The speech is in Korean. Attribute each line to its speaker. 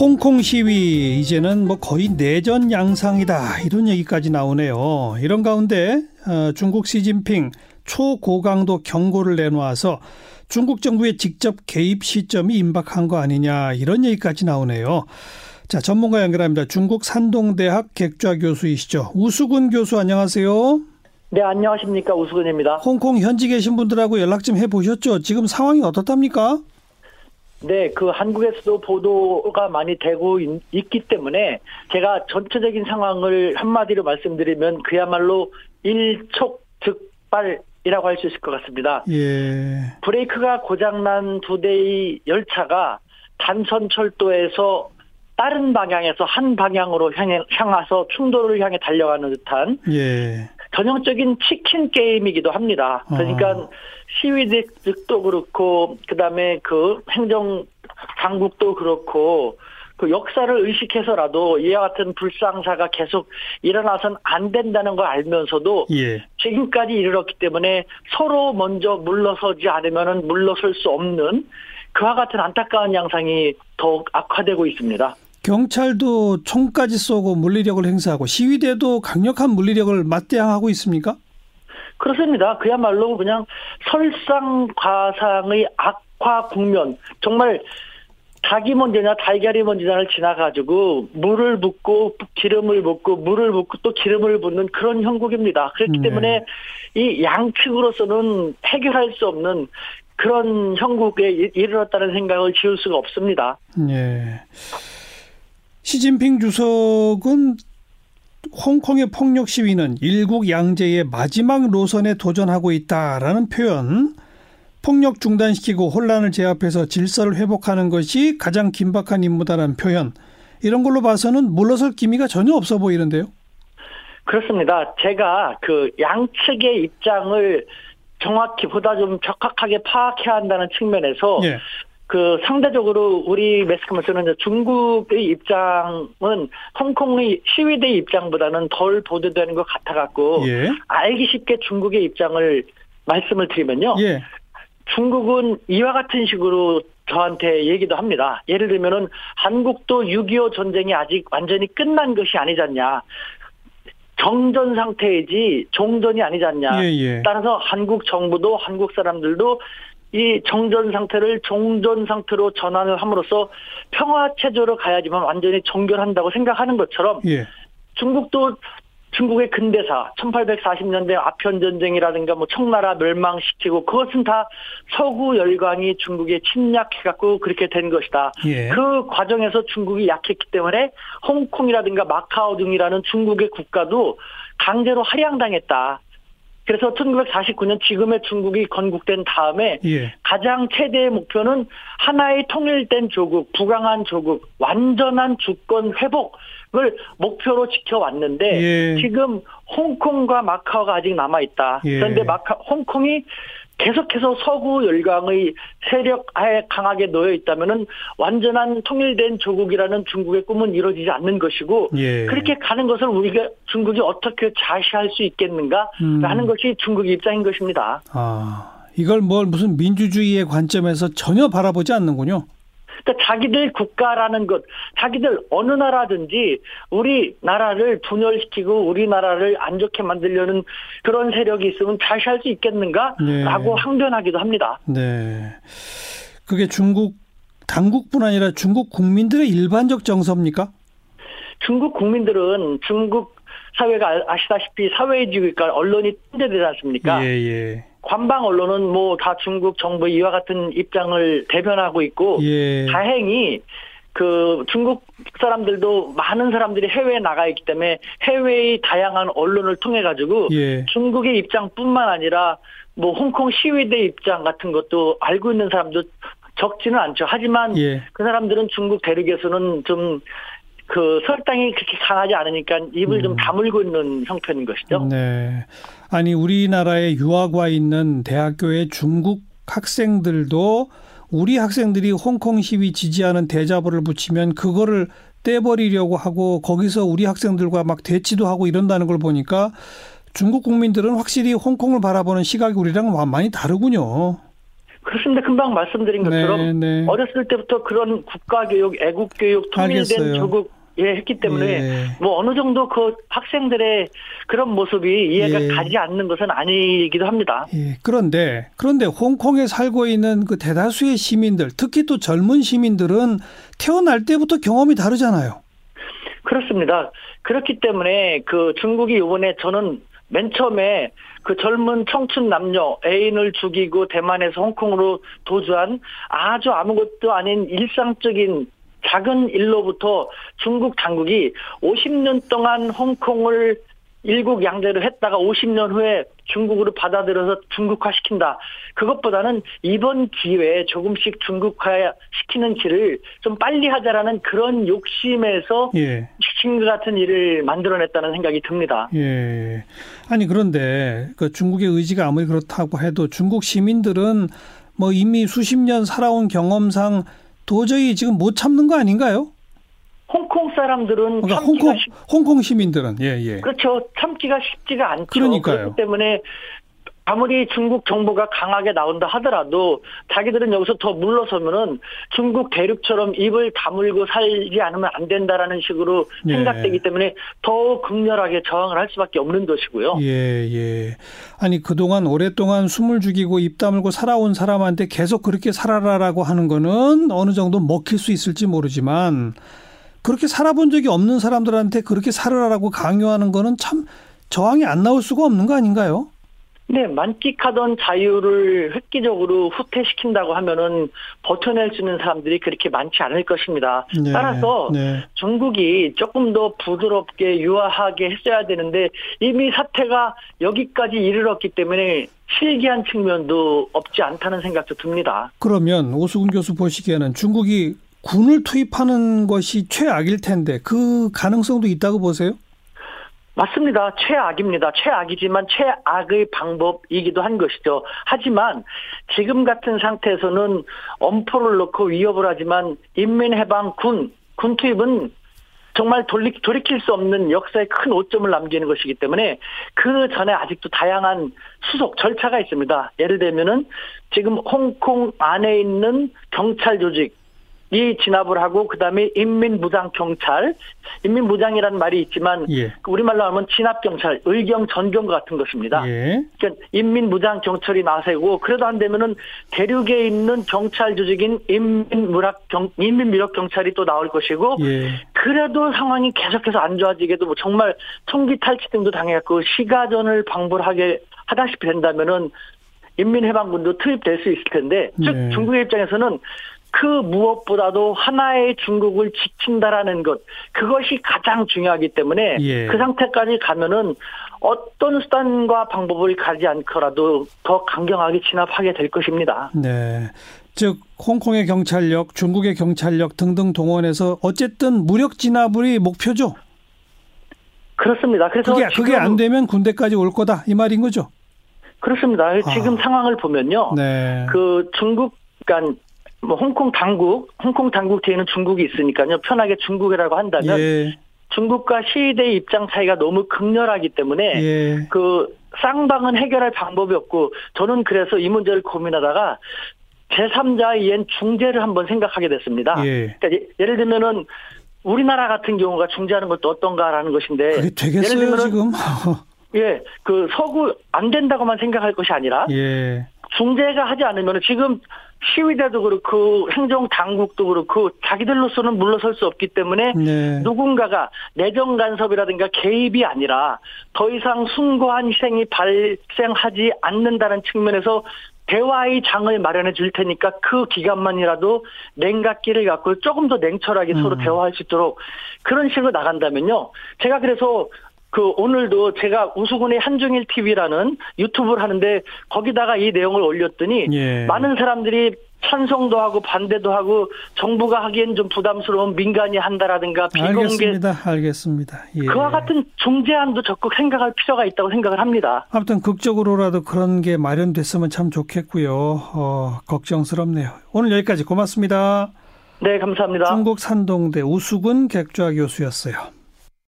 Speaker 1: 홍콩 시위 이제는 뭐 거의 내전 양상이다 이런 얘기까지 나오네요. 이런 가운데 어, 중국 시진핑 초고강도 경고를 내놓아서 중국 정부의 직접 개입 시점이 임박한 거 아니냐 이런 얘기까지 나오네요. 자 전문가 연결합니다. 중국 산동대학 객좌 교수이시죠. 우수근 교수 안녕하세요.
Speaker 2: 네 안녕하십니까 우수근입니다.
Speaker 1: 홍콩 현지 계신 분들하고 연락 좀 해보셨죠? 지금 상황이 어떻답니까?
Speaker 2: 네, 그 한국에서도 보도가 많이 되고 있, 기 때문에 제가 전체적인 상황을 한마디로 말씀드리면 그야말로 일촉즉발 이라고 할 수 있을 것 같습니다.
Speaker 1: 예.
Speaker 2: 브레이크가 고장난 두 대의 열차가 단선 철도에서 다른 방향에서 한 방향으로 향해, 향해서 충돌을 향해 달려가는 듯한
Speaker 1: 예.
Speaker 2: 전형적인 치킨 게임이기도 합니다. 그러니까 어. 시위대도 그렇고 그다음에 그 행정 당국도 그렇고 그 역사를 의식해서라도 이와 같은 불상사가 계속 일어나선 안 된다는 걸 알면서도
Speaker 1: 예.
Speaker 2: 지금까지 이르렀기 때문에 서로 먼저 물러서지 않으면은 물러설 수 없는 그와 같은 안타까운 양상이 더욱 악화되고 있습니다.
Speaker 1: 경찰도 총까지 쏘고 물리력을 행사하고 시위대도 강력한 물리력을 맞대항하고 있습니까?
Speaker 2: 그렇습니다. 그야말로 그냥 설상과상의 악화 국면. 정말 닭이 먼저냐 달걀이 먼저냐를 지나가지고 물을 붓고 기름을 붓고 물을 붓고 또 기름을 붓는 그런 형국입니다. 그렇기 네. 때문에 이 양측으로서는 해결할 수 없는 그런 형국에 이르렀다는 생각을 지울 수가 없습니다.
Speaker 1: 네. 시진핑 주석은 홍콩의 폭력 시위는 일국 양제의 마지막 노선에 도전하고 있다라는 표현, 폭력 중단시키고 혼란을 제압해서 질서를 회복하는 것이 가장 긴박한 임무다라는 표현, 이런 걸로 봐서는 물러설 기미가 전혀 없어 보이는데요.
Speaker 2: 그렇습니다. 제가 그 양측의 입장을 정확히 보다 좀 적확하게 파악해야 한다는 측면에서 예. 그 상대적으로 우리 매스컴에서는 중국의 입장은 홍콩의 시위대 입장보다는 덜 보도되는 것 같아갖고 예. 알기 쉽게 중국의 입장을 말씀을 드리면요.
Speaker 1: 예.
Speaker 2: 중국은 이와 같은 식으로 저한테 얘기도 합니다. 예를 들면은 한국도 6.25 전쟁이 아직 완전히 끝난 것이 아니잖냐. 정전 상태이지 종전이 아니잖냐.
Speaker 1: 예, 예.
Speaker 2: 따라서 한국 정부도 한국 사람들도 이 정전 상태를 종전 상태로 전환을 함으로써 평화 체제로 가야지만 완전히 종결한다고 생각하는 것처럼
Speaker 1: 예.
Speaker 2: 중국도 중국의 근대사 1840년대 아편 전쟁이라든가 뭐 청나라 멸망시키고 그것은 다 서구 열강이 중국에 침략해 갖고 그렇게 된 것이다.
Speaker 1: 예.
Speaker 2: 그 과정에서 중국이 약했기 때문에 홍콩이라든가 마카오 등이라는 중국의 국가도 강제로 할양당했다. 그래서 1949년 지금의 중국이 건국된 다음에
Speaker 1: 예.
Speaker 2: 가장 최대의 목표는 하나의 통일된 조국, 부강한 조국, 완전한 주권 회복을 목표로 지켜왔는데
Speaker 1: 예.
Speaker 2: 지금 홍콩과 마카오가 아직 남아 있다.
Speaker 1: 예.
Speaker 2: 그런데 마카 홍콩이 계속해서 서구 열강의 세력 하에 강하게 놓여 있다면은 완전한 통일된 조국이라는 중국의 꿈은 이루어지지 않는 것이고
Speaker 1: 예.
Speaker 2: 그렇게 가는 것을 우리가 중국이 어떻게 자시할 수 있겠는가라는 음. 것이 중국의 입장인 것입니다.
Speaker 1: 아 이걸 뭘 무슨 민주주의의 관점에서 전혀 바라보지 않는군요.
Speaker 2: 그러니까 자기들 국가라는 것, 자기들 어느 나라든지 우리 나라를 분열시키고 우리나라를 안 좋게 만들려는 그런 세력이 있으면 다시 할 수 있겠는가라고 네. 항변하기도 합니다.
Speaker 1: 네. 그게 중국 당국뿐 아니라 중국 국민들의 일반적 정서입니까?
Speaker 2: 중국 국민들은 중국 사회가 아시다시피 사회주의가 언론이 통제되지 않습니까?
Speaker 1: 예, 예.
Speaker 2: 관방 언론은 뭐 다 중국 정부 이와 같은 입장을 대변하고 있고
Speaker 1: 예.
Speaker 2: 다행히 그 중국 사람들도 많은 사람들이 해외에 나가 있기 때문에 해외의 다양한 언론을 통해 가지고
Speaker 1: 예.
Speaker 2: 중국의 입장뿐만 아니라 뭐 홍콩 시위대 입장 같은 것도 알고 있는 사람도 적지는 않죠. 하지만
Speaker 1: 예.
Speaker 2: 그 사람들은 중국 대륙에서는 좀 그 설탕이 그렇게 강하지 않으니까 입을 음. 좀 다물고 있는 형편인 것이죠.
Speaker 1: 네. 아니 우리나라에 유학 와 있는 대학교의 중국 학생들도 우리 학생들이 홍콩 시위 지지하는 대자보를 붙이면 그거를 떼버리려고 하고 거기서 우리 학생들과 막 대치도 하고 이런다는 걸 보니까 중국 국민들은 확실히 홍콩을 바라보는 시각이 우리랑 많이 다르군요.
Speaker 2: 그렇습니다. 금방 말씀드린 것처럼 네, 네. 어렸을 때부터 그런 국가교육, 애국교육, 통일된 조국 예, 했기 때문에 예. 뭐 어느 정도 그 학생들의 그런 모습이 이해가 예. 가지 않는 것은 아니기도 합니다.
Speaker 1: 예. 그런데 그런데 홍콩에 살고 있는 그 대다수의 시민들, 특히 또 젊은 시민들은 태어날 때부터 경험이 다르잖아요.
Speaker 2: 그렇습니다. 그렇기 때문에 그 중국이 이번에 저는 맨 처음에 그 젊은 청춘 남녀 애인을 죽이고 대만에서 홍콩으로 도주한 아주 아무것도 아닌 일상적인 작은 일로부터 중국 당국이 50년 동안 홍콩을 일국 양대를 했다가 50년 후에 중국으로 받아들여서 중국화 시킨다. 그것보다는 이번 기회에 조금씩 중국화 시키는 길을 좀 빨리 하자라는 그런 욕심에서 예. 지금 같은 일을 만들어냈다는 생각이 듭니다.
Speaker 1: 예. 아니 그런데 그 중국의 의지가 아무리 그렇다고 해도 중국 시민들은 뭐 이미 수십 년 살아온 경험상 도저히 지금 못 참는 거 아닌가요?
Speaker 2: 홍콩 사람들은
Speaker 1: 그러니까 홍콩 쉽... 홍콩 시민들은 예 예.
Speaker 2: 그렇죠. 참기가 쉽지가 않죠.
Speaker 1: 그러니까요.
Speaker 2: 그렇기 때문에 아무리 중국 정부가 강하게 나온다 하더라도 자기들은 여기서 더 물러서면은 중국 대륙처럼 입을 다물고 살지 않으면 안 된다라는 식으로 예. 생각되기 때문에 더 극렬하게 저항을 할 수밖에 없는 것이고요.
Speaker 1: 예, 예. 아니 그동안 오랫동안 숨을 죽이고 입 다물고 살아온 사람한테 계속 그렇게 살아라라고 하는 거는 어느 정도 먹힐 수 있을지 모르지만 그렇게 살아본 적이 없는 사람들한테 그렇게 살아라라고 강요하는 거는 참 저항이 안 나올 수가 없는 거 아닌가요?
Speaker 2: 네, 만끽하던 자유를 획기적으로 후퇴시킨다고 하면은 버텨낼 수 있는 사람들이 그렇게 많지 않을 것입니다. 네, 따라서 네. 중국이 조금 더 부드럽게 유화하게 했어야 되는데 이미 사태가 여기까지 이르렀기 때문에 실기한 측면도 없지 않다는 생각도 듭니다.
Speaker 1: 그러면 오수근 교수 보시기에는 중국이 군을 투입하는 것이 최악일 텐데 그 가능성도 있다고 보세요?
Speaker 2: 맞습니다. 최악입니다. 최악이지만 최악의 방법이기도 한 것이죠. 하지만 지금 같은 상태에서는 엄포를 놓고 위협을 하지만 인민해방 군 군 투입은 정말 돌리, 돌이킬 수 없는 역사에 큰 오점을 남기는 것이기 때문에 그 전에 아직도 다양한 수속 절차가 있습니다. 예를 들면은 지금 홍콩 안에 있는 경찰 조직 이 진압을 하고 그다음에 인민무장 경찰, 인민무장이라는 말이 있지만 예. 우리말로 하면 진압 경찰, 의경 전경 같은 것입니다. 예. 그러니까 인민무장 경찰이 나세고 그래도 안 되면은 대륙에 있는 경찰 조직인 인민무력경 인민무력 경찰이 또 나올 것이고 예. 그래도 상황이 계속해서 안 좋아지게도 뭐 정말 총기 탈취 등도 당해갖고 시가전을 방불하게 하다시피 된다면은 인민해방군도 투입될 수 있을 텐데 즉 네. 중국의 입장에서는 그 무엇보다도 하나의 중국을 지킨다라는 것 그것이 가장 중요하기 때문에 예. 그 상태까지 가면은 어떤 수단과 방법을 가지 않더라도 더 강경하게 진압하게 될 것입니다.
Speaker 1: 네. 즉 홍콩의 경찰력, 중국의 경찰력 등등 동원해서 어쨌든 무력 진압이 목표죠.
Speaker 2: 그렇습니다. 그래서
Speaker 1: 그게, 그게 안 되면 군대까지 올 거다 이 말인 거죠.
Speaker 2: 그렇습니다. 지금 아. 상황을 보면요. 네. 그 중국 그러니까 뭐 홍콩 당국, 홍콩 당국 뒤에는 중국이 있으니까요. 편하게 중국이라고 한다면 예. 중국과 시위대의 입장 차이가 너무 극렬하기 때문에 예. 그 쌍방은 해결할 방법이 없고 저는 그래서 이 문제를 고민하다가 제3자의 중재를 한번 생각하게 됐습니다. 예. 그러니까 예, 예를 들면은 우리나라 같은 경우가 중재하는 것도 어떤가라는 것인데
Speaker 1: 그게 되겠어요 예를 들면은 지금?
Speaker 2: 예, 그 서구 안 된다고만 생각할 것이 아니라 예. 중재가 하지 않으면 지금 시위대도 그렇고 행정 당국도 그렇고 자기들로서는 물러설 수 없기 때문에 네. 누군가가 내정 간섭이라든가 개입이 아니라 더 이상 숭고한 희생이 발생하지 않는다는 측면에서 대화의 장을 마련해 줄 테니까 그 기간만이라도 냉각기를 갖고 조금 더 냉철하게 음. 서로 대화할 수 있도록 그런 식으로 나간다면요. 제가 그래서 그 오늘도 제가 우수군의 한중일 TV라는 유튜브를 하는데 거기다가 이 내용을 올렸더니 예. 많은 사람들이 찬성도 하고 반대도 하고 정부가 하기엔 좀 부담스러운 민간이 한다라든가
Speaker 1: 비공개 알겠습니다. 알겠습니다.
Speaker 2: 예. 그와 같은 중재안도 적극 생각할 필요가 있다고 생각을 합니다.
Speaker 1: 아무튼 극적으로라도 그런 게 마련됐으면 참 좋겠고요. 어, 걱정스럽네요. 오늘 여기까지 고맙습니다.
Speaker 2: 네, 감사합니다.
Speaker 1: 중국 산동대 우수군 객좌 교수였어요.